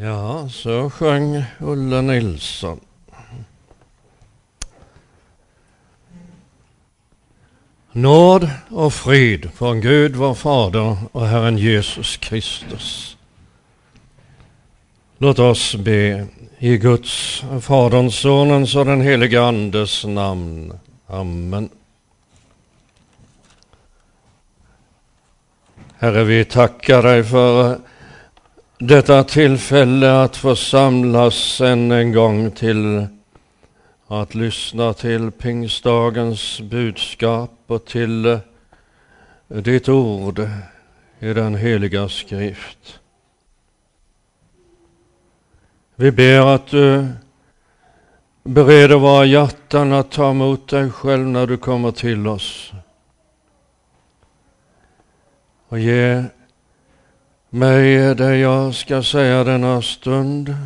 Ja, så sjöng Ulla Nilsson. Nåd och frid från Gud vår Fader och Herren Jesus Kristus. Låt oss be i Guds, Faderns, Sonens och den helige Andes namn. Amen. Herre, vi tackar dig för detta tillfälle att få samlas än en gång till att lyssna till pingstdagens budskap och till ditt ord i den heliga skrift. Vi ber att du bereder våra hjärtan att ta emot dig själv när du kommer till oss. Och ge mig det jag ska säga denna stund.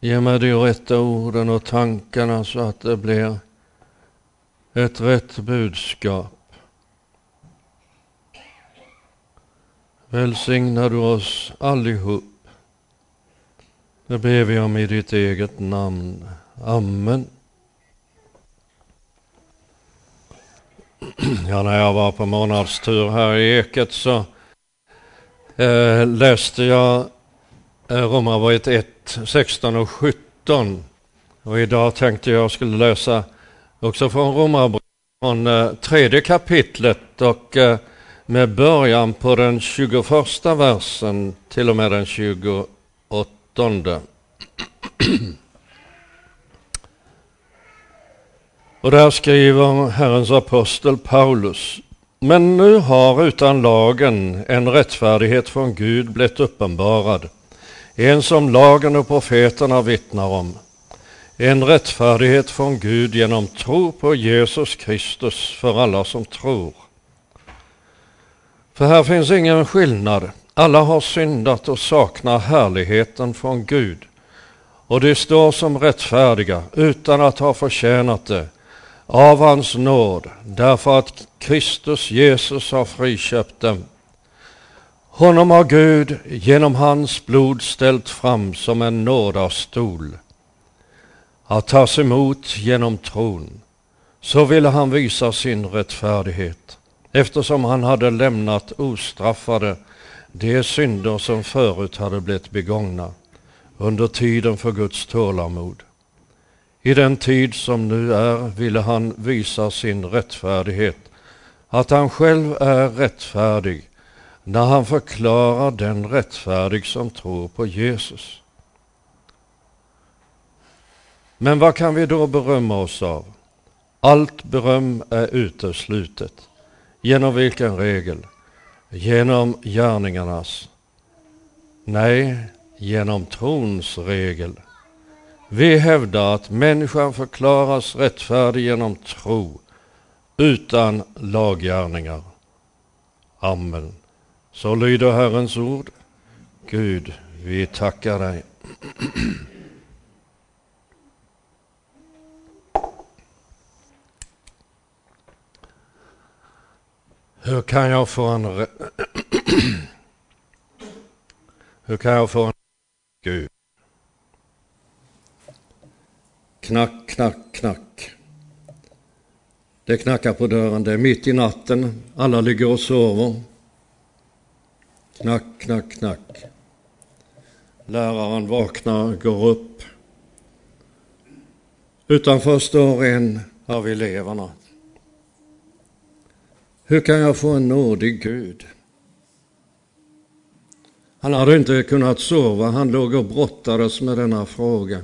Ge mig de rätta orden och tankarna så att det blir ett rätt budskap. Välsigna du oss allihop. Det ber vi om i ditt eget namn. Amen. Ja, när jag var på månadstur här i Eket så eh, läste jag eh, Romarbrevet 1, 16 och 17. Och idag tänkte jag skulle läsa också från Romarbrevet från eh, tredje kapitlet och eh, med början på den 21 versen till och med den 28. Och där skriver Herrens apostel Paulus men nu har utan lagen en rättfärdighet från Gud blivit uppenbarad, en som lagen och profeterna vittnar om. En rättfärdighet från Gud genom tro på Jesus Kristus för alla som tror. För här finns ingen skillnad. Alla har syndat och saknar härligheten från Gud. Och de står som rättfärdiga utan att ha förtjänat det av hans nåd, därför att Kristus Jesus har friköpt dem. Honom har Gud genom hans blod ställt fram som en nådastol att tas emot genom tron. Så ville han visa sin rättfärdighet eftersom han hade lämnat ostraffade de synder som förut hade blivit begångna under tiden för Guds tålamod. I den tid som nu är ville han visa sin rättfärdighet, att han själv är rättfärdig när han förklarar den rättfärdig som tror på Jesus. Men vad kan vi då berömma oss av? Allt beröm är uteslutet. Genom vilken regel? Genom gärningarnas? Nej, genom trons regel. Vi hävdar att människan förklaras rättfärdig genom tro utan laggärningar. Amen. Så lyder Herrens ord. Gud, vi tackar dig. Hur kan jag få en... Hur kan jag få en... Gud? Knack, knack, knack. Det knackar på dörren, det är mitt i natten, alla ligger och sover. Knack, knack, knack. Läraren vaknar, går upp. Utanför står en av eleverna. Hur kan jag få en nådig Gud? Han hade inte kunnat sova, han låg och brottades med denna fråga.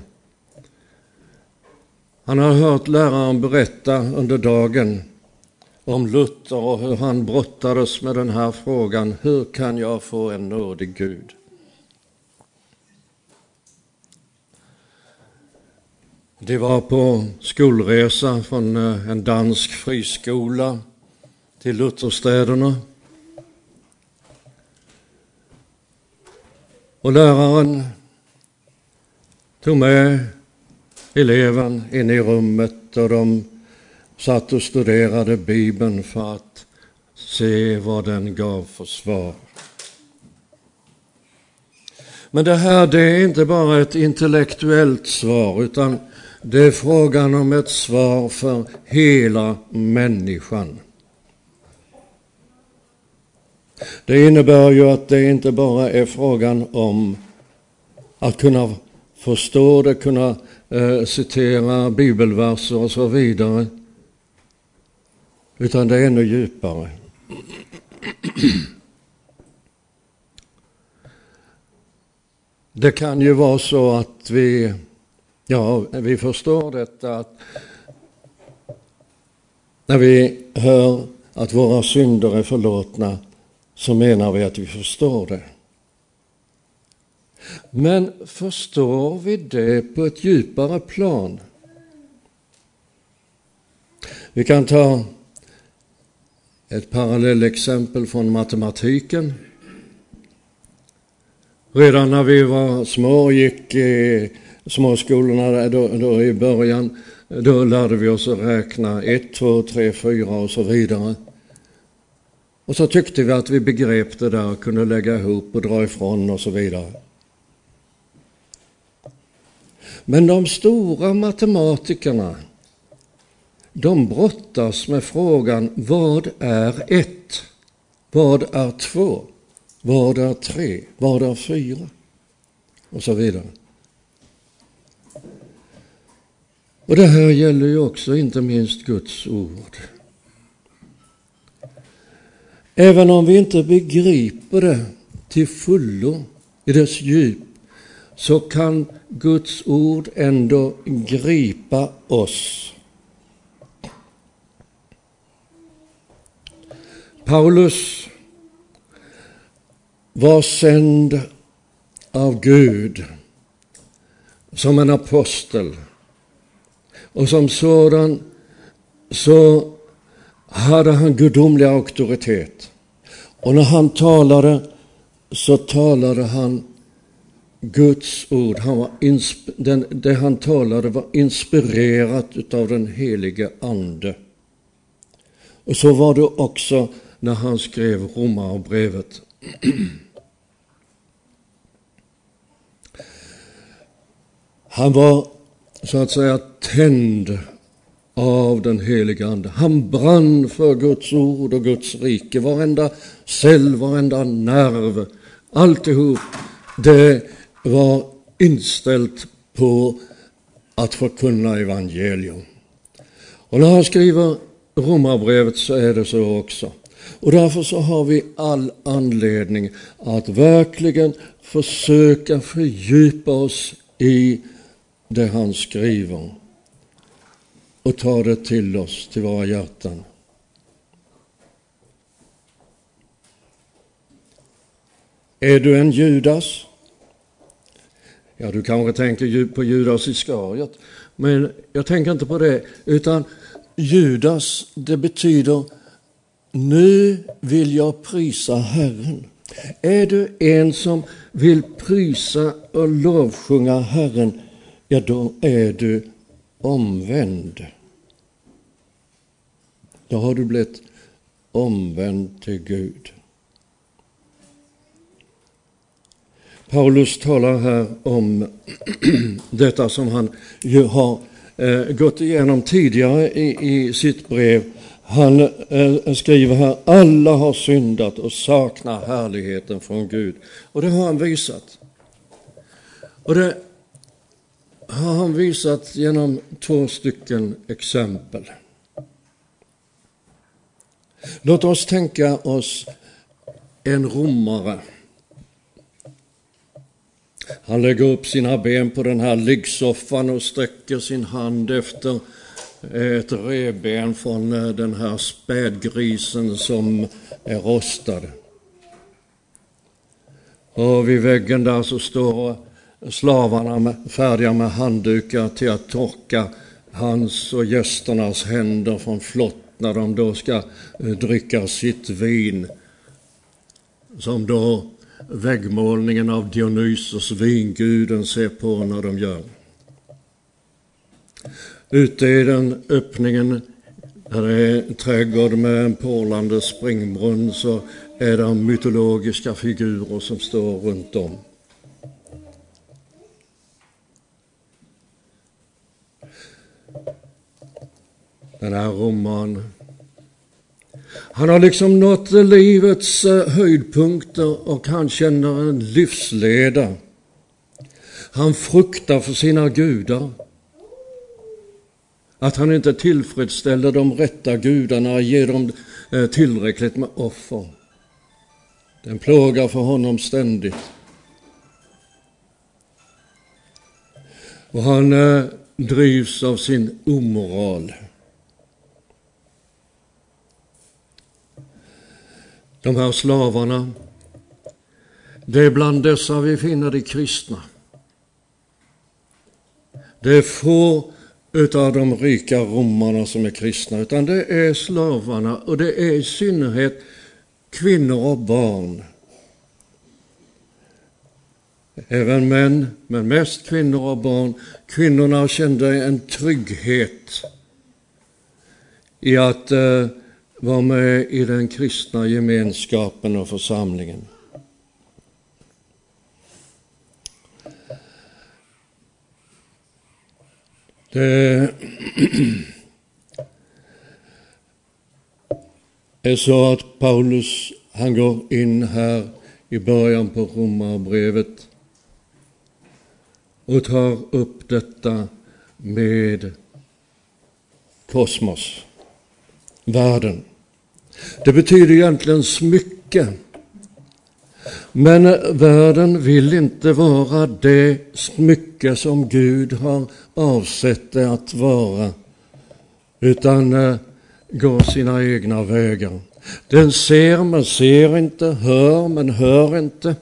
Han har hört läraren berätta under dagen om Luther och hur han brottades med den här frågan. Hur kan jag få en nådig Gud? De var på skolresa från eh, en dansk friskola till Lutherstäderna. Och läraren tog med eleven inne i rummet och de satt och studerade Bibeln för att se vad den gav för svar. Men det här det är inte bara ett intellektuellt svar utan det är frågan om ett svar för hela människan. Det innebär ju att det inte bara är frågan om att kunna förstå det, kunna eh, citera bibelverser och så vidare. Utan det är ännu djupare. Det kan ju vara så att vi, ja, vi förstår detta att när vi hör att våra synder är förlåtna så menar vi att vi förstår det. Men förstår vi det på ett djupare plan? Vi kan ta ett parallellexempel från matematiken. Redan när vi var små och gick i småskolorna då, då i början, då lärde vi oss att räkna 1, 2, 3, 4 och så vidare. Och så tyckte vi att vi begrep det där, kunde lägga ihop och dra ifrån och så vidare. Men de stora matematikerna, de brottas med frågan vad är ett? Vad är två? Vad är tre? Vad är fyra? Och så vidare. Och det här gäller ju också inte minst Guds ord. Även om vi inte begriper det till fullo i dess djup så kan Guds ord ändå gripa oss. Paulus var sänd av Gud som en apostel och som sådan så hade han gudomlig auktoritet. Och när han talade så talade han Guds ord. Han var den, det han talade var inspirerat utav den helige Ande. Och så var det också när han skrev Romarbrevet. Han var så att säga tänd av den heliga Ande. Han brann för Guds ord och Guds rike. Varenda cell, varenda nerv, alltihop, det var inställt på att förkunna evangelium. Och när han skriver Romarbrevet så är det så också. Och därför så har vi all anledning att verkligen försöka fördjupa oss i det han skriver och ta det till oss, till våra hjärtan. Är du en Judas? Ja, du kanske tänker på Judas Iskariot, men jag tänker inte på det, utan Judas, det betyder nu vill jag prisa Herren. Är du en som vill prisa och lovsjunga Herren, ja då är du omvänd. Då har du blivit omvänd till Gud. Paulus talar här om detta som han ju har eh, gått igenom tidigare i, i sitt brev. Han eh, skriver här, alla har syndat och saknar härligheten från Gud. Och det har han visat. Och det har han visat genom två stycken exempel. Låt oss tänka oss en romare. Han lägger upp sina ben på den här liggsoffan och sträcker sin hand efter ett reben från eh, den här spädgrisen som är rostad. Och vid väggen där så står slavarna färdiga med handdukar till att torka hans och gästernas händer från flott när de då ska eh, dricka sitt vin. Som då väggmålningen av Dionysos, vinguden, ser på när de gör. Ute i den öppningen, där det är en trädgård med en porlande springbrunn, så är det mytologiska figurer som står runt om. Den här romanen han har liksom nått livets eh, höjdpunkter och han känner en livsleda. Han fruktar för sina gudar. Att han inte tillfredsställer de rätta gudarna, ger dem eh, tillräckligt med offer. Den plågar för honom ständigt. Och han eh, drivs av sin omoral. De här slavarna, det är bland dessa vi finner de kristna. Det är få utav de rika romarna som är kristna, utan det är slavarna och det är i synnerhet kvinnor och barn. Även män, men mest kvinnor och barn. Kvinnorna kände en trygghet i att eh, var vara med i den kristna gemenskapen och församlingen. Det är så att Paulus, han går in här i början på Romarbrevet och tar upp detta med kosmos, världen. Det betyder egentligen smycke. Men världen vill inte vara det smycke som Gud har avsett det att vara, utan eh, går sina egna vägar. Den ser men ser inte, hör men hör inte.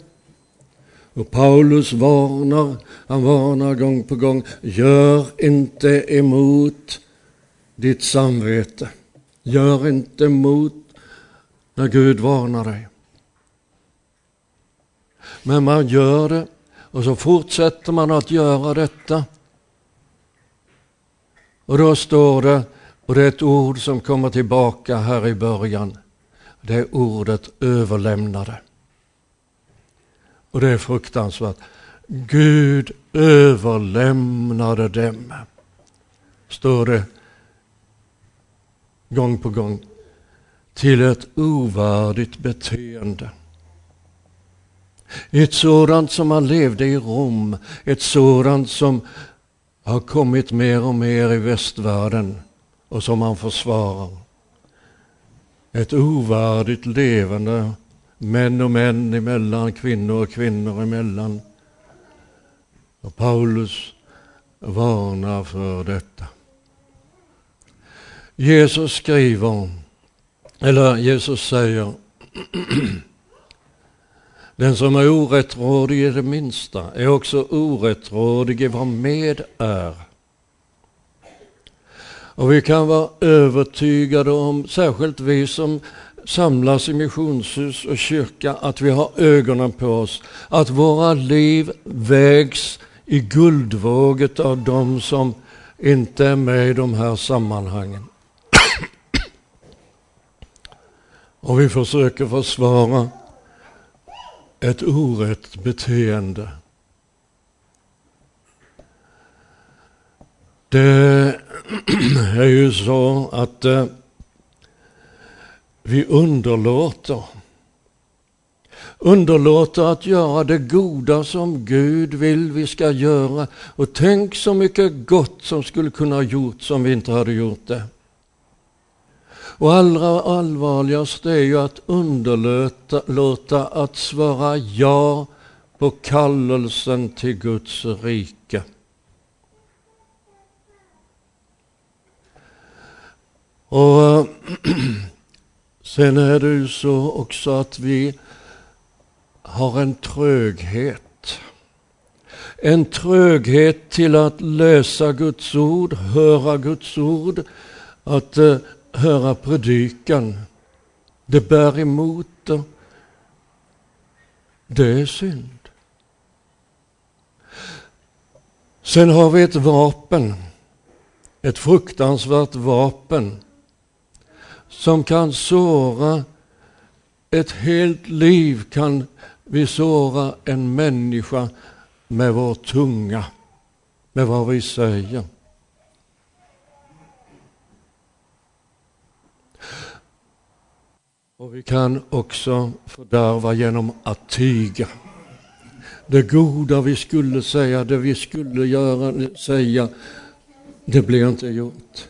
Och Paulus varnar, han varnar gång på gång, gör inte emot ditt samvete. Gör inte emot när Gud varnar dig. Men man gör det och så fortsätter man att göra detta. Och då står det, och det är ett ord som kommer tillbaka här i början, det är ordet överlämnade. Och det är fruktansvärt. Gud överlämnade dem. Står det gång på gång. Till ett ovärdigt beteende. Ett sådant som man levde i Rom, ett sådant som har kommit mer och mer i västvärlden och som man försvarar. Ett ovärdigt levande män och män emellan, kvinnor och kvinnor emellan. Och Paulus varnar för detta. Jesus skriver, eller Jesus säger, den som är orättrådig i det minsta är också orättrådig i vad med är. Och vi kan vara övertygade om, särskilt vi som samlas i missionshus och kyrka, att vi har ögonen på oss, att våra liv vägs i guldvåget av dem som inte är med i de här sammanhangen. Och vi försöker försvara ett orätt beteende. Det är ju så att eh, vi underlåter. Underlåter att göra det goda som Gud vill vi ska göra. Och tänk så mycket gott som skulle kunna ha gjorts om vi inte hade gjort det. Och allra allvarligast är ju att underlåta att svara ja på kallelsen till Guds rike. Och Sen är det ju så också att vi har en tröghet. En tröghet till att läsa Guds ord, höra Guds ord, att eh, höra predikan. Det bär emot. Det. det är synd. Sen har vi ett vapen, ett fruktansvärt vapen som kan såra ett helt liv kan vi såra en människa med vår tunga, med vad vi säger. Och vi kan också fördärva genom att tiga. Det goda vi skulle säga, det vi skulle göra, säga, det blir inte gjort.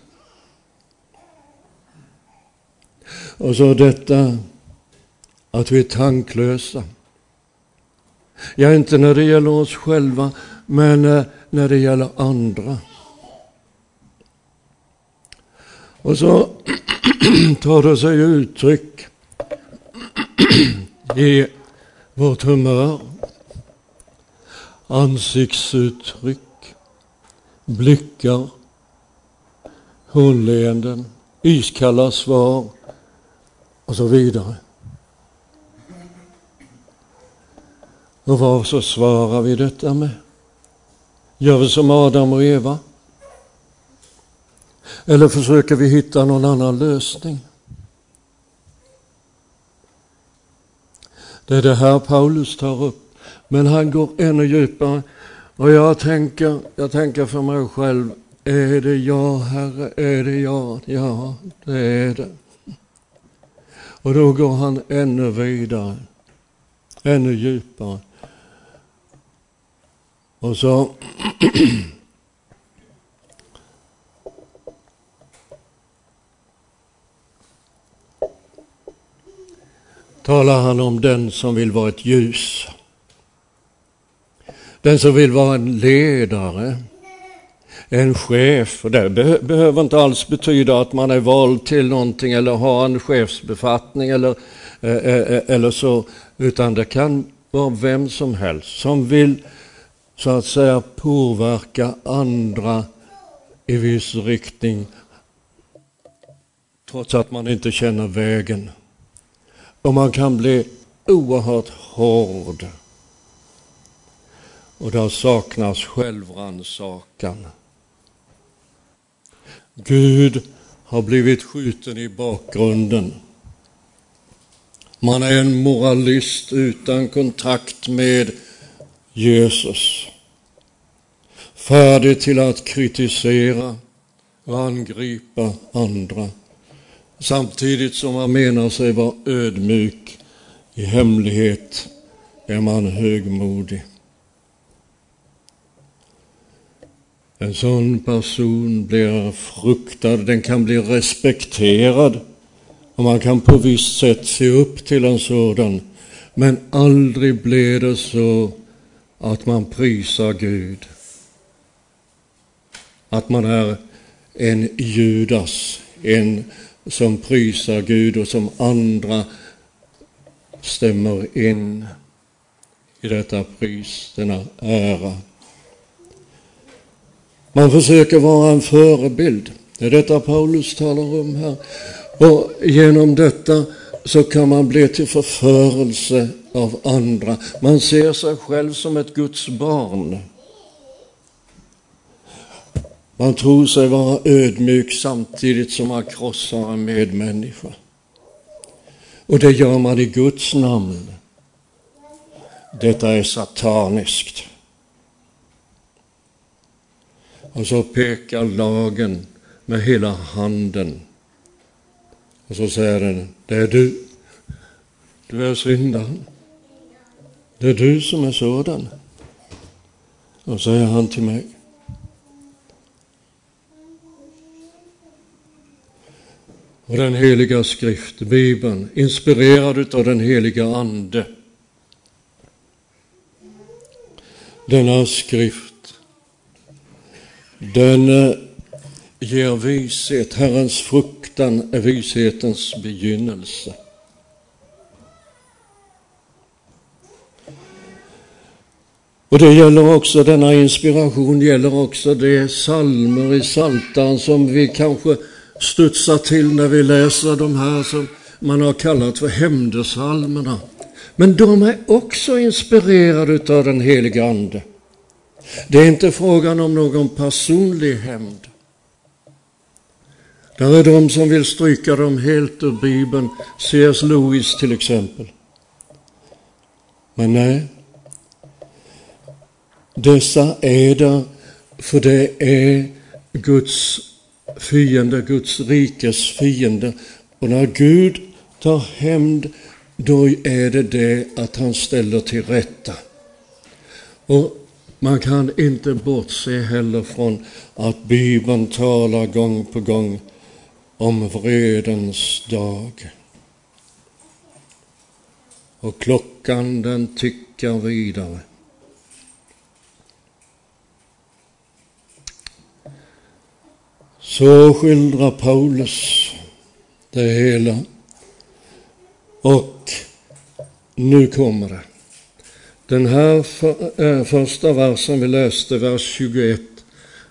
Och så detta att vi är tanklösa. Ja, inte när det gäller oss själva, men eh, när det gäller andra. Och så tar det sig uttryck i vårt humör, ansiktsuttryck, blickar, hånleenden, iskalla svar och så vidare. Och vad så svarar vi detta med? Gör vi som Adam och Eva? Eller försöker vi hitta någon annan lösning? Det är det här Paulus tar upp. Men han går ännu djupare. Och jag tänker, jag tänker för mig själv, är det jag, Herre? Är det jag? Ja, det är det. Och då går han ännu vidare, ännu djupare. Och så talar han om den som vill vara ett ljus. Den som vill vara en ledare, en chef. Och det behöver inte alls betyda att man är vald till någonting eller har en chefsbefattning eller, eh, eh, eh, eller så, utan det kan vara vem som helst som vill så att säga påverka andra i viss riktning trots att man inte känner vägen. Och man kan bli oerhört hård. Och där saknas självrannsakan. Gud har blivit skjuten i bakgrunden. Man är en moralist utan kontakt med Jesus. Färdig till att kritisera och angripa andra samtidigt som man menar sig vara ödmjuk. I hemlighet är man högmodig. En sån person blir fruktad, den kan bli respekterad och man kan på visst sätt se upp till en sådan. Men aldrig blir det så att man prisar Gud. Att man är en Judas, en som prisar Gud och som andra stämmer in i detta pris, denna ära. Man försöker vara en förebild. Det är detta Paulus talar om här. Och genom detta så kan man bli till förförelse av andra. Man ser sig själv som ett Guds barn. Man tror sig vara ödmjuk samtidigt som man krossar en medmänniska. Och det gör man i Guds namn. Detta är sataniskt. Och så pekar lagen med hela handen. Och så säger den, det är du. Du är syndaren. Det är du som är sådan. Och så säger han till mig, och den heliga skrift, Bibeln, inspirerad av den heliga Ande. Denna skrift, den eh, ger vishet. Herrens fruktan är vishetens begynnelse. Och det gäller också, denna inspiration gäller också de salmer i Saltan som vi kanske studsar till när vi läser de här som man har kallat för hämndesalmerna. Men de är också inspirerade av den helige Ande. Det är inte frågan om någon personlig hämnd. Där är de som vill stryka dem helt ur Bibeln, C.S. Lewis till exempel. Men nej, dessa är där för det är Guds fiende, Guds rikes fiende. Och när Gud tar hämnd, då är det det att han ställer till rätta. Och man kan inte bortse heller från att Bibeln talar gång på gång om vredens dag. Och klockan den tickar vidare. Så skildrar Paulus det hela. Och nu kommer det. Den här för, äh, eh, första versen vi läste, vers 21,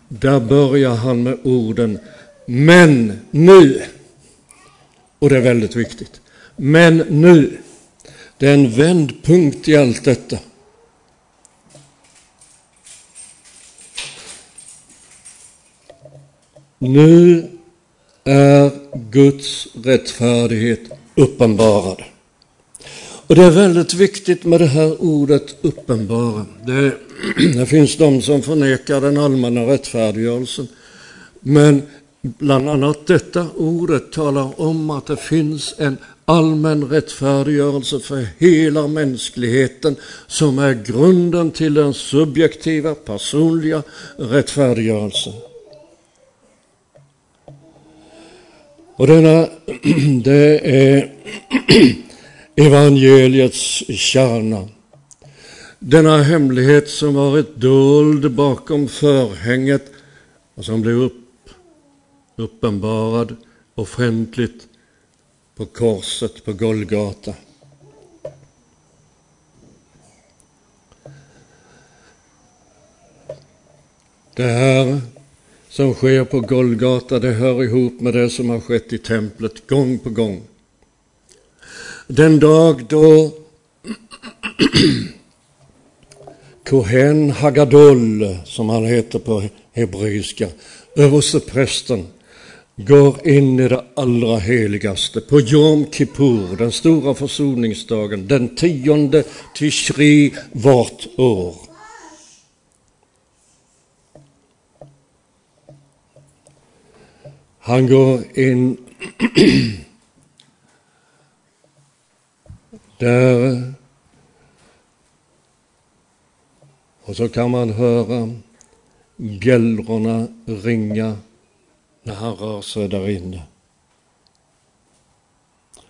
där börjar han med orden Men nu. Och det är väldigt viktigt. Men nu. Det är en vändpunkt i allt detta. Nu är Guds rättfärdighet uppenbarad. Och det är väldigt viktigt med det här ordet uppenbara. Det, det finns de som förnekar den allmänna rättfärdiggörelsen. Men bland annat detta ordet talar om att det finns en allmän rättfärdiggörelse för hela mänskligheten som är grunden till den subjektiva, personliga rättfärdiggörelsen. Och denna, det är evangeliets kärna. Denna hemlighet som varit dold bakom förhänget och som blev upp, uppenbarad offentligt på korset på Golgata. Det här som sker på Golgata, det hör ihop med det som har skett i templet gång på gång. Den dag då Kohen Hagadol, som han heter på hebreiska, översteprästen, går in i det allra heligaste på Jom Kippur, den stora försoningsdagen, den tionde Tishri vart år. Han går in där och så kan man höra bjällrorna ringa när han rör sig där inne.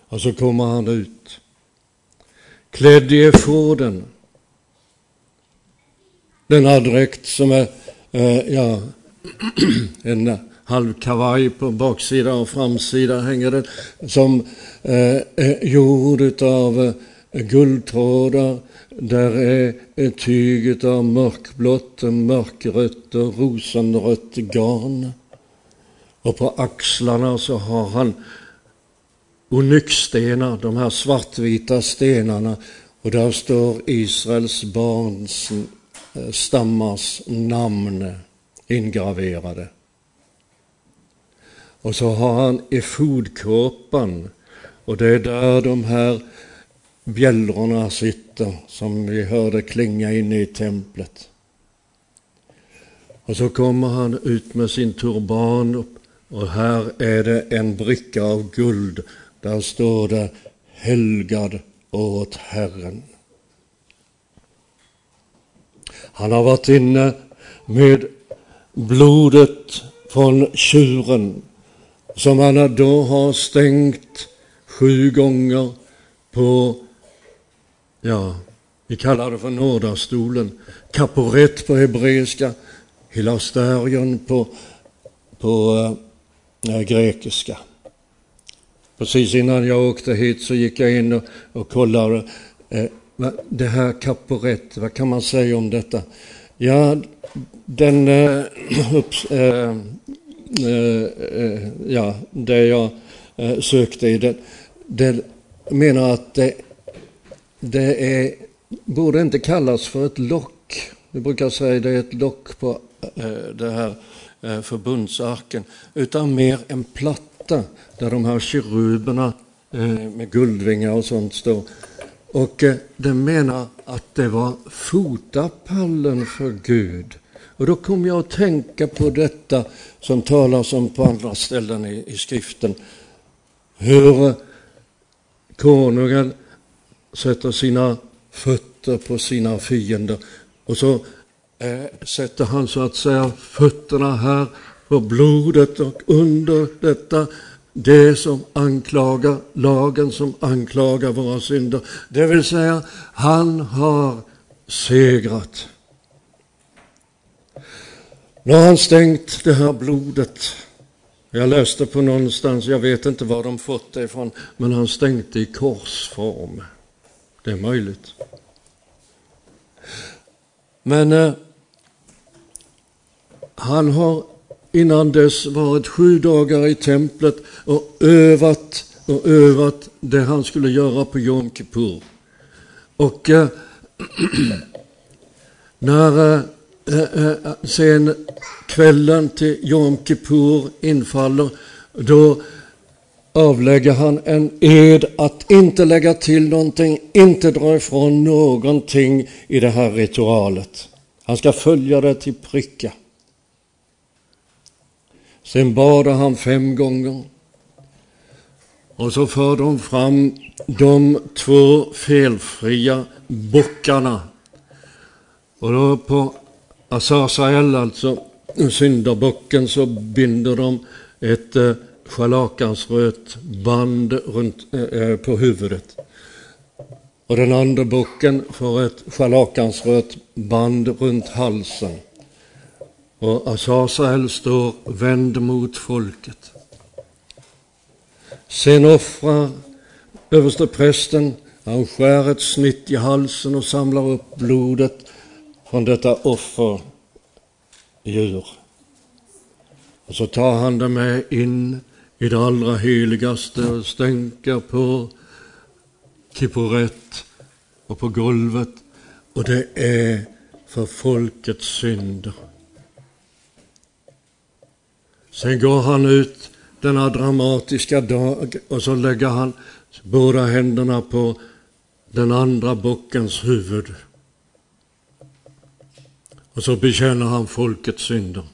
Och så kommer han ut, klädd i efoden. här dräkt som är, eh, ja, en halv kavaj på baksida och framsida hänger den, som eh, är gjord av eh, guldtrådar. Där är ett tyg av mörkblått, mörkrött och rosenrött garn. Och på axlarna så har han onyxstenar, de här svartvita stenarna. Och där står Israels barns eh, stammars namn ingraverade. Och så har han efodkåpan och det är där de här bjällrorna sitter som vi hörde klinga inne i templet. Och så kommer han ut med sin turban och här är det en bricka av guld. Där står det helgad åt Herren. Han har varit inne med blodet från tjuren som han då har stängt sju gånger på, ja, vi kallar det för nådastolen, kaporet på hebreiska, hilasterion på, på äh, grekiska. Precis innan jag åkte hit så gick jag in och, och kollade. Eh, det här kaporet, vad kan man säga om detta? Ja, den eh, upps, eh, Eh, eh, ja, det jag eh, sökte i. Det, det menar att det, det är, borde inte kallas för ett lock. Vi brukar säga att det är ett lock på eh, det här förbundsarken, utan mer en platta där de här keruberna med guldvingar och sånt står. Och den menar att det var fotapallen för Gud och då kom jag att tänka på detta som talas om på andra ställen i, i skriften. Hur konungen sätter sina fötter på sina fiender och så eh, sätter han så att säga fötterna här på blodet och under detta det som anklagar lagen, som anklagar våra synder. Det vill säga, han har segrat. Nu har han stängt det här blodet. Jag läste på någonstans, jag vet inte var de fått det ifrån, men han stänkte i korsform. Det är möjligt. Men eh, han har innan dess varit sju dagar i templet och övat och övat det han skulle göra på Jom Kippur. Och eh, när eh, Eh, eh, sen kvällen till Jom Kippur infaller, då avlägger han en ed att inte lägga till någonting, inte dra ifrån någonting i det här ritualet. Han ska följa det till pricka. Sen bad han fem gånger. Och så för de fram de två felfria bockarna. Och då på Azazael, alltså syndabocken, så binder de ett eh, scharlakansrött band runt, eh, eh, på huvudet. Och den andra bocken får ett scharlakansrött band runt halsen. Och Azazael står vänd mot folket. Sen offrar översteprästen, han skär ett snitt i halsen och samlar upp blodet från detta offerdjur. Och så tar han det med in i det allra heligaste och stänker på kipporätt och på golvet. Och det är för folkets synder. Sen går han ut denna dramatiska dag och så lägger han båda händerna på den andra bockens huvud. Och så bekänner han folkets synder.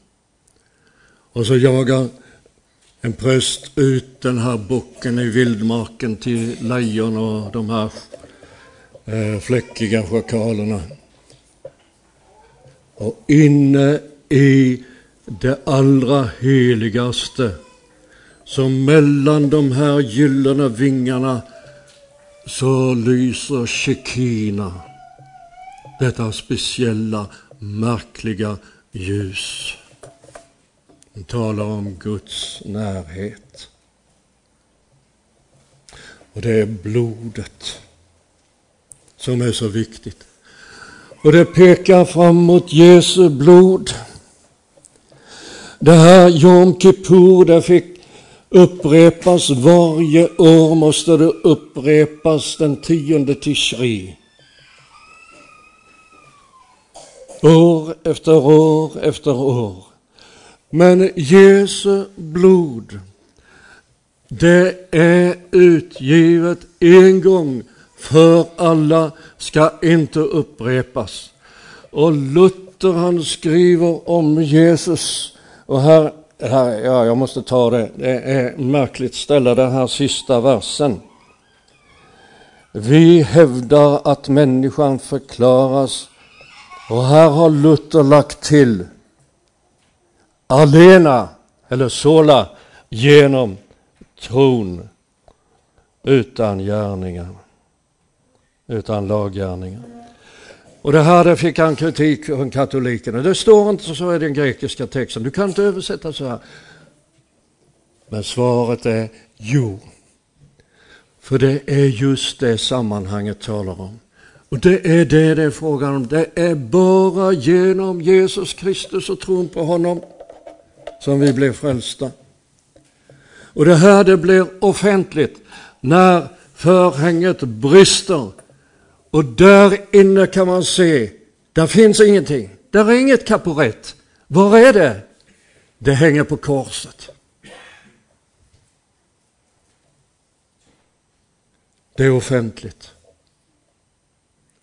Och så jagar en präst ut den här bocken i vildmarken till lejon och de här eh, fläckiga schakalerna. Och inne i det allra heligaste, som mellan de här gyllene vingarna så lyser Shekina, detta speciella, märkliga ljus. Den talar om Guds närhet. Och det är blodet som är så viktigt. Och det pekar fram mot Jesu blod. Det här Jom Kippur, det fick upprepas varje år, måste det upprepas den tionde Tishri. År efter år efter år. Men Jesu blod, det är utgivet en gång för alla, ska inte upprepas. Och Luther han skriver om Jesus och här, här, ja, jag måste ta det, det är märkligt ställe, den här sista versen. Vi hävdar att människan förklaras, och här har Luther lagt till, alena, eller sola, genom tron, utan gärningar, utan laggärningar. Och det här det fick han kritik från katolikerna. Det står inte så i den grekiska texten. Du kan inte översätta så här. Men svaret är jo. För det är just det sammanhanget talar om. Och det är det det är frågan om. Det är bara genom Jesus Kristus och tron på honom som vi blir frälsta. Och det här det blir offentligt när förhänget brister och där inne kan man se, där finns ingenting. Där är inget kaporett. Var är det? Det hänger på korset. Det är offentligt.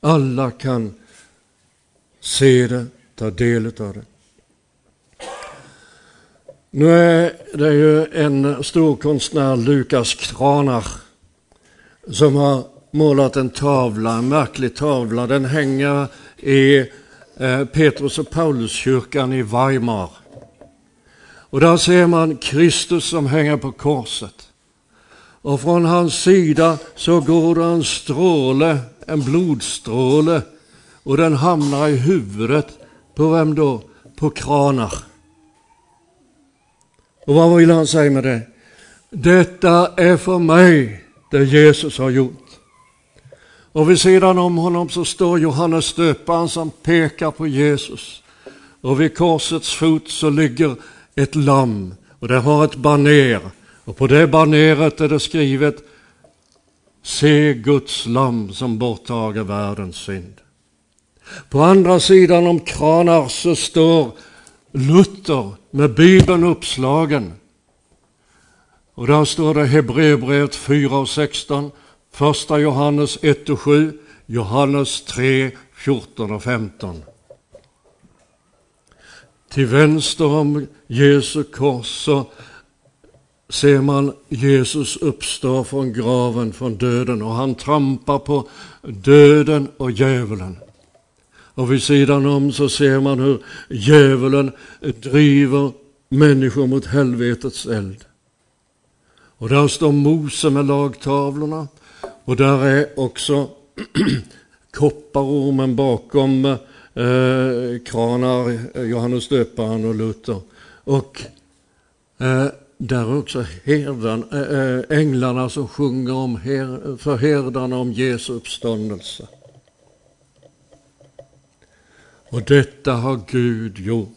Alla kan se det, ta del av det. Nu är det ju en stor konstnär, Lukas Kranar, som har målat en tavla, en märklig tavla. Den hänger i eh, Petrus och Pauluskyrkan i Weimar. Och där ser man Kristus som hänger på korset. Och från hans sida så går det en stråle, en blodstråle, och den hamnar i huvudet på vem då? På kranar. Och vad vill han säga med det? Detta är för mig det Jesus har gjort. Och vid sidan om honom så står Johannes döparen som pekar på Jesus. Och vid korsets fot så ligger ett lamm och det har ett baner. Och på det baneret är det skrivet Se Guds lamm som borttager världens synd. På andra sidan om kranar så står Luther med Bibeln uppslagen. Och där står det Hebreerbrevet 4 och 16, första Johannes 1 och 7, Johannes 3, 14 och 15. Till vänster om Jesu kors så ser man Jesus uppstå från graven, från döden och han trampar på döden och djävulen. Och vid sidan om så ser man hur djävulen driver människor mot helvetets eld. Och där står Mose med lagtavlorna och där är också kopparormen bakom eh, kranar, Johannes döparen och Luther. Och eh, där är också herdan, äh, eh, eh, änglarna som sjunger om her, för herdarna om Jesu uppståndelse. Och detta har Gud gjort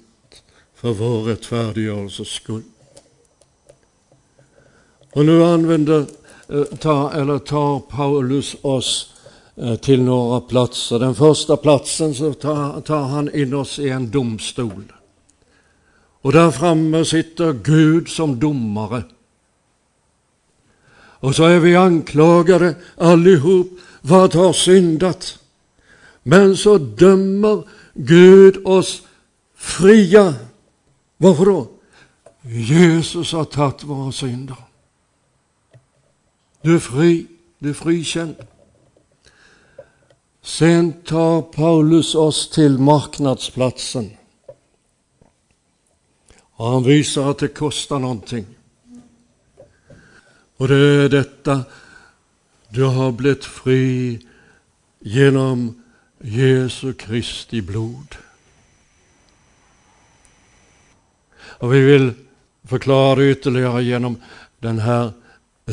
för vår rättfärdiggörelses skull. Och nu använder, eh, tar, eller tar Paulus oss till några platser. Den första platsen så tar, tar han in oss i en domstol. Och där framme sitter Gud som domare. Och så är vi anklagade allihop för att ha syndat. Men så dömer Gud oss fria. Varför då? Jesus har tagit våra synder. Du är fri, du är frikänd. Sen tar Paulus oss till marknadsplatsen. Och han visar att det kostar någonting. Och det är detta, du har blivit fri genom Jesu Kristi blod. Och vi vill förklara det ytterligare genom den här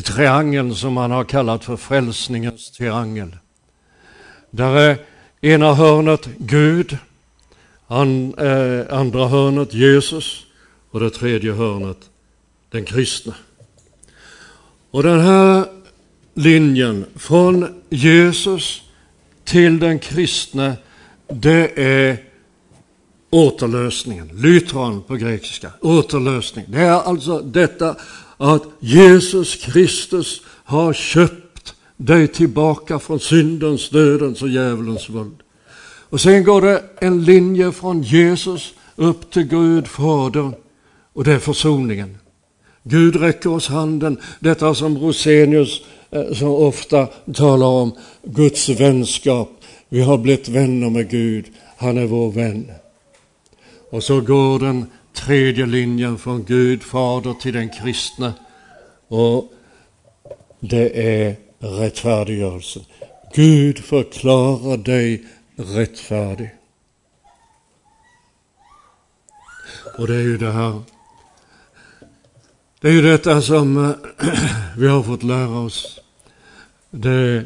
triangeln som man har kallat för frälsningens triangel. Där är ena hörnet Gud, eh, andra hörnet Jesus och det tredje hörnet den kristne. Och den här linjen från Jesus till den kristne, det är återlösningen. Lytron på grekiska, återlösning. Det är alltså detta att Jesus Kristus har köpt dig tillbaka från syndens, dödens och djävulens våld. Och sen går det en linje från Jesus upp till Gud Fadern och det är försoningen. Gud räcker oss handen, detta som Rosenius eh, så ofta talar om, Guds vänskap. Vi har blivit vänner med Gud, han är vår vän. Och så går den tredje linjen från Gud Fader till den kristne. Och det är rättfärdiggörelsen. Gud förklarar dig rättfärdig. Och det är ju det här det är ju detta som eh, vi har fått lära oss. Det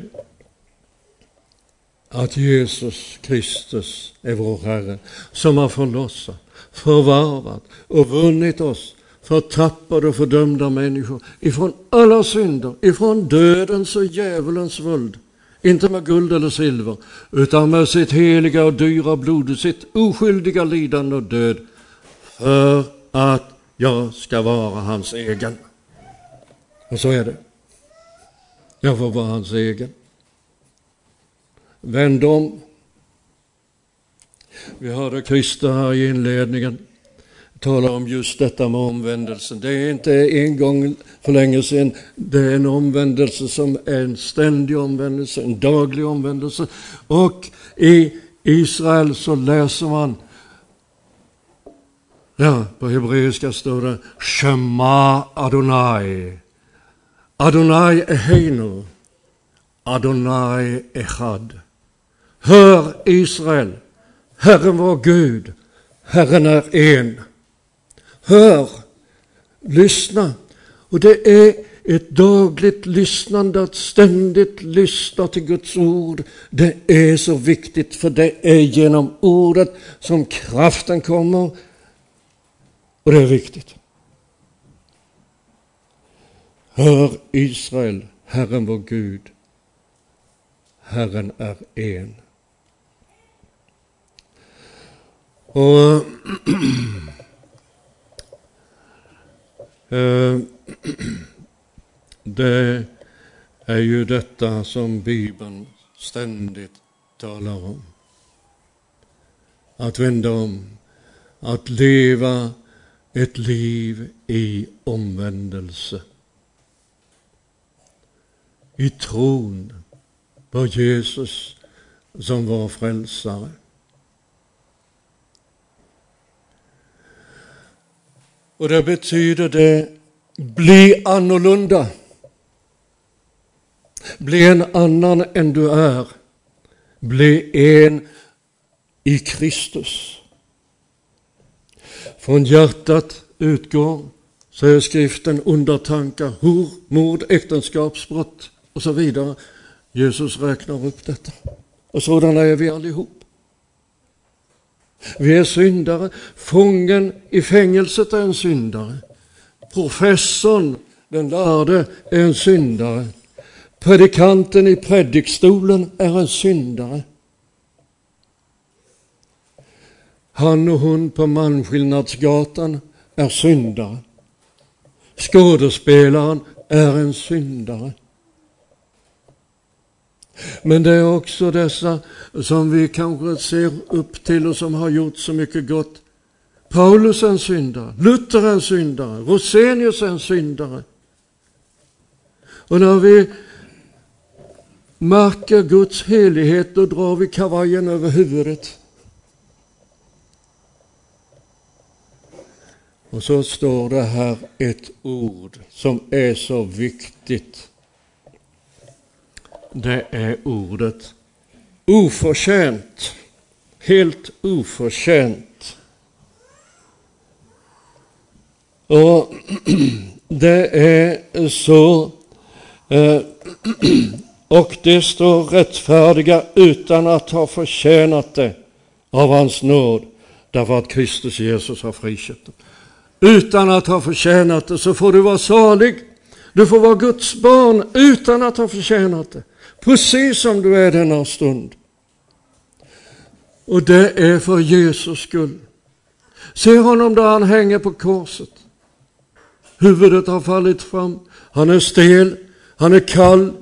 att Jesus Kristus är vår Herre som har förlossat, förvarvat och vunnit oss förtappade och fördömda människor ifrån alla synder, ifrån dödens och djävulens våld. Inte med guld eller silver, utan med sitt heliga och dyra blod, sitt oskyldiga lidande och död, för att jag ska vara hans egen. Och så är det. Jag får vara hans egen. Vänd om. Vi hörde Christer här i inledningen tala om just detta med omvändelsen. Det är inte en gång för länge sedan, det är en omvändelse som är en ständig omvändelse, en daglig omvändelse. Och i Israel så läser man, ja, på hebreiska står det Shema Adonai. Adonai Eheinu, Adonai Echad. Hör Israel, Herren vår Gud, Herren är en. Hör, lyssna. Och det är ett dagligt lyssnande, att ständigt lyssna till Guds ord. Det är så viktigt, för det är genom ordet som kraften kommer. Och det är viktigt. Hör Israel, Herren vår Gud, Herren är en. Och eh, det är ju detta som Bibeln ständigt talar om. Att vända om, att leva ett liv i omvändelse. I tron på Jesus som var frälsare. Och det betyder det, bli annorlunda. Bli en annan än du är. Bli en i Kristus. Från hjärtat utgår, säger skriften, onda tankar, hor, mord, äktenskapsbrott och så vidare. Jesus räknar upp detta. Och sådana är vi allihop. Vi är syndare. Fången i fängelset är en syndare. Professorn, den lärde, är en syndare. Predikanten i predikstolen är en syndare. Han och hon på Manskillnadsgatan är syndare. Skådespelaren är en syndare. Men det är också dessa som vi kanske ser upp till och som har gjort så mycket gott. Paulus är en syndare, Luther är en syndare, Rosenius är en syndare. Och när vi märker Guds helighet, då drar vi kavajen över huvudet. Och så står det här ett ord som är så viktigt det är ordet oförtjänt. Helt oförtjänt. Och det är så eh, och det står rättfärdiga utan att ha förtjänat det av hans nåd därför att Kristus Jesus har friköpt dem. Utan att ha förtjänat det så får du vara salig. Du får vara Guds barn utan att ha förtjänat det precis som du är denna stund. Och det är för Jesus skull. Se honom där han hänger på korset. Huvudet har fallit fram, han är stel, han är kall,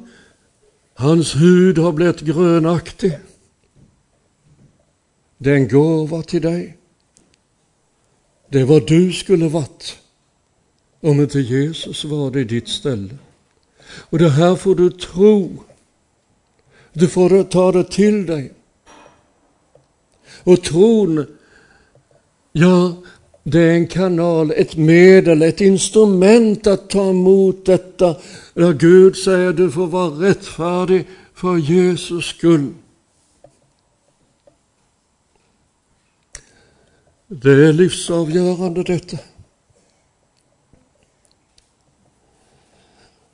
hans hud har blivit grönaktig. Det är en gåva till dig. Det är vad du skulle varit om inte Jesus var det i ditt ställe. Och det här får du tro du får ta det till dig. Och tron, ja, det är en kanal, ett medel, ett instrument att ta emot detta. Där Gud säger du får vara rättfärdig för Jesus skull. Det är livsavgörande detta.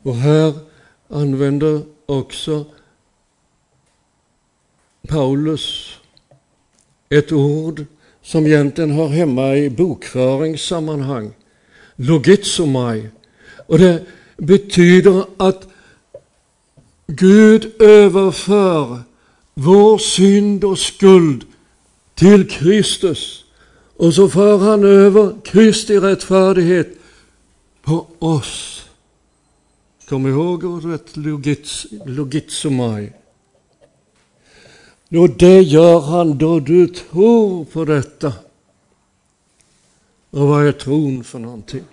Och här använder också Paulus ett ord som egentligen hör hemma i bokföringssammanhang, logitsomai. Och det betyder att Gud överför vår synd och skuld till Kristus och så för han över Kristi rättfärdighet på oss. Kom ihåg ordet logitsomai. Och det gör han då du tror på detta. Och vad är tron för någonting?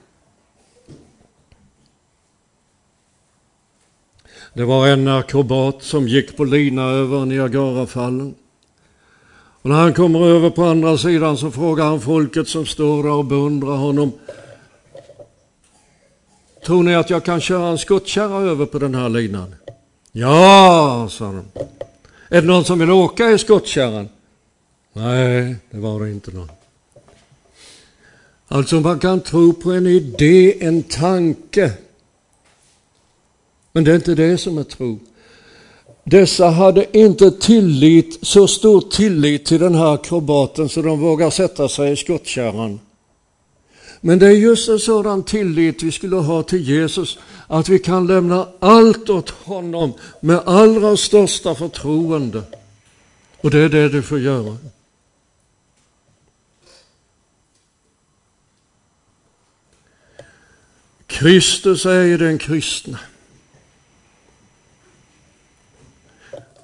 Det var en akrobat som gick på lina över Niagarafallen. Och när han kommer över på andra sidan så frågar han folket som står där och beundrar honom. Tror ni att jag kan köra en skottkärra över på den här linan? Ja, sa de. Är det någon som vill åka i skottkärran? Nej, det var det inte någon. Alltså man kan tro på en idé, en tanke. Men det är inte det som är tro. Dessa hade inte tillit, så stor tillit till den här akrobaten så de vågar sätta sig i skottkärran. Men det är just en sådan tillit vi skulle ha till Jesus, att vi kan lämna allt åt honom med allra största förtroende. Och det är det du får göra. Kristus är den kristne.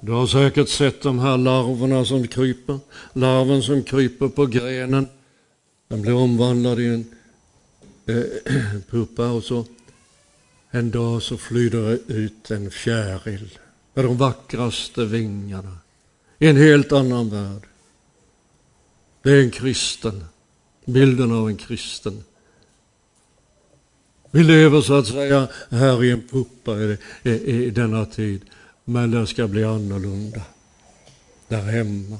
Du har säkert sett de här larverna som kryper. Larven som kryper på grenen. Den blir omvandlad i en eh, puppa och så en dag så flyger det ut en fjäril med de vackraste vingarna i en helt annan värld. Det är en kristen, bilden av en kristen. Vi lever så att säga här i en puppa i, i, i denna tid. Men det ska bli annorlunda där hemma.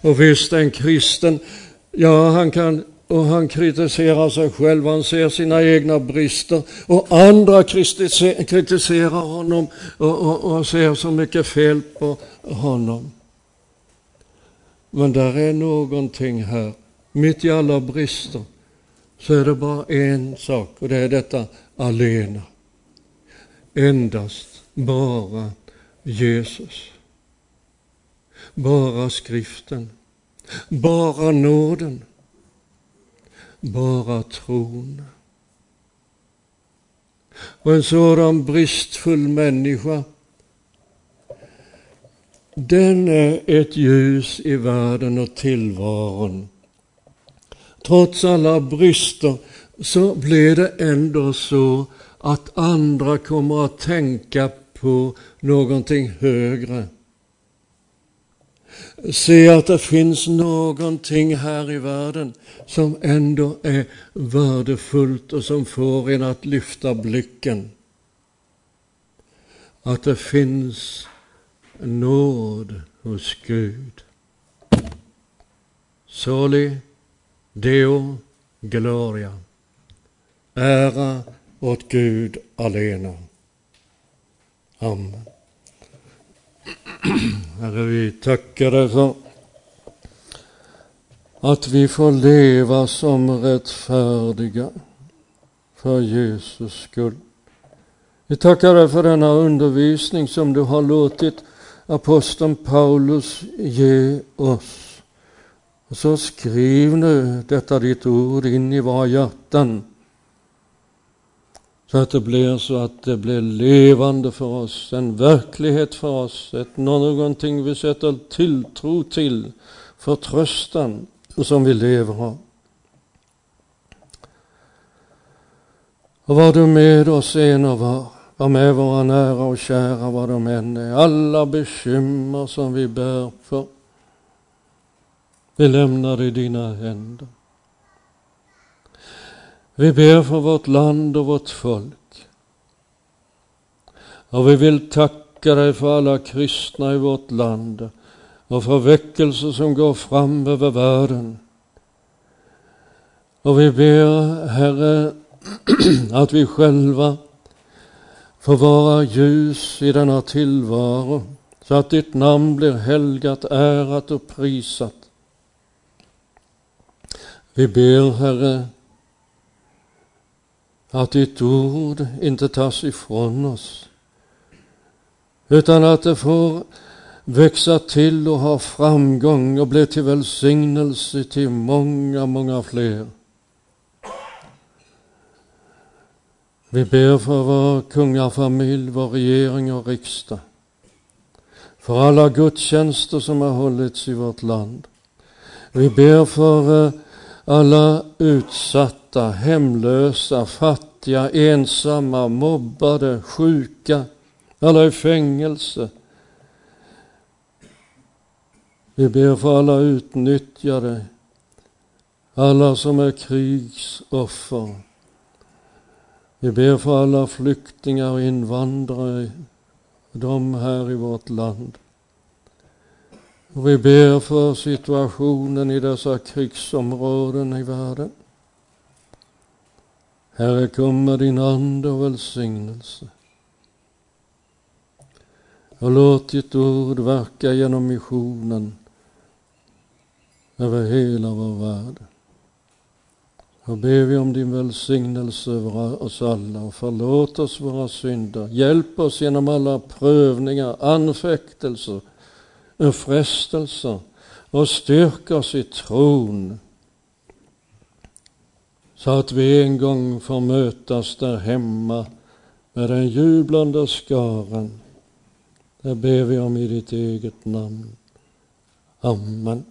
Och visst, en kristen, ja, han kan och han kritiserar sig själv, han ser sina egna brister och andra kritiserar honom och, och, och ser så mycket fel på honom. Men där är någonting här, mitt i alla brister, så är det bara en sak och det är detta alena endast, bara Jesus. Bara skriften, bara nåden, bara tron. Och en sådan bristfull människa, den är ett ljus i världen och tillvaron. Trots alla brister så blir det ändå så att andra kommer att tänka på någonting högre. Se att det finns någonting här i världen som ändå är värdefullt och som får en att lyfta blicken. Att det finns nåd hos Gud. Soli Deo Gloria. Ära åt Gud alena. Amen. Herre, vi tackar dig för att vi får leva som rättfärdiga för Jesus skull. Vi tackar dig för denna undervisning som du har låtit aposteln Paulus ge oss. Och så skriv nu detta ditt ord in i våra hjärtan så att det blir så att det blir levande för oss, en verklighet för oss, ett, någonting vi sätter tilltro till, förtröstan som vi lever av. Och var du med oss en och var, var med våra nära och kära var de än är, alla bekymmer som vi bär för. Vi lämnar i dina händer. Vi ber för vårt land och vårt folk. Och vi vill tacka dig för alla kristna i vårt land och för väckelser som går fram över världen. Och vi ber, Herre, att vi själva får vara ljus i denna tillvaro så att ditt namn blir helgat, ärat och prisat. Vi ber, Herre, att ditt ord inte tas ifrån oss, utan att det får växa till och ha framgång och bli till välsignelse till många, många fler. Vi ber för vår kungafamilj, vår regering och riksdag. För alla gudstjänster som har hållits i vårt land. Vi ber för eh, alla utsatta utsatta, hemlösa, fattiga, ensamma, mobbade, sjuka, alla i fängelse. Vi ber för alla utnyttjade, alla som är krigsoffer. Vi ber för alla flyktingar och invandrare, de här i vårt land. Och vi ber för situationen i dessa krigsområden i världen. Herre, kom med din ande och välsignelse. Och låt ditt ord verka genom missionen över hela vår värld. Och ber vi om din välsignelse över oss alla och förlåt oss våra synder. Hjälp oss genom alla prövningar, anfäktelser, frestelser och styrk oss i tron så att vi en gång får mötas där hemma med den jublande skaran. Det ber vi om i ditt eget namn. Amen.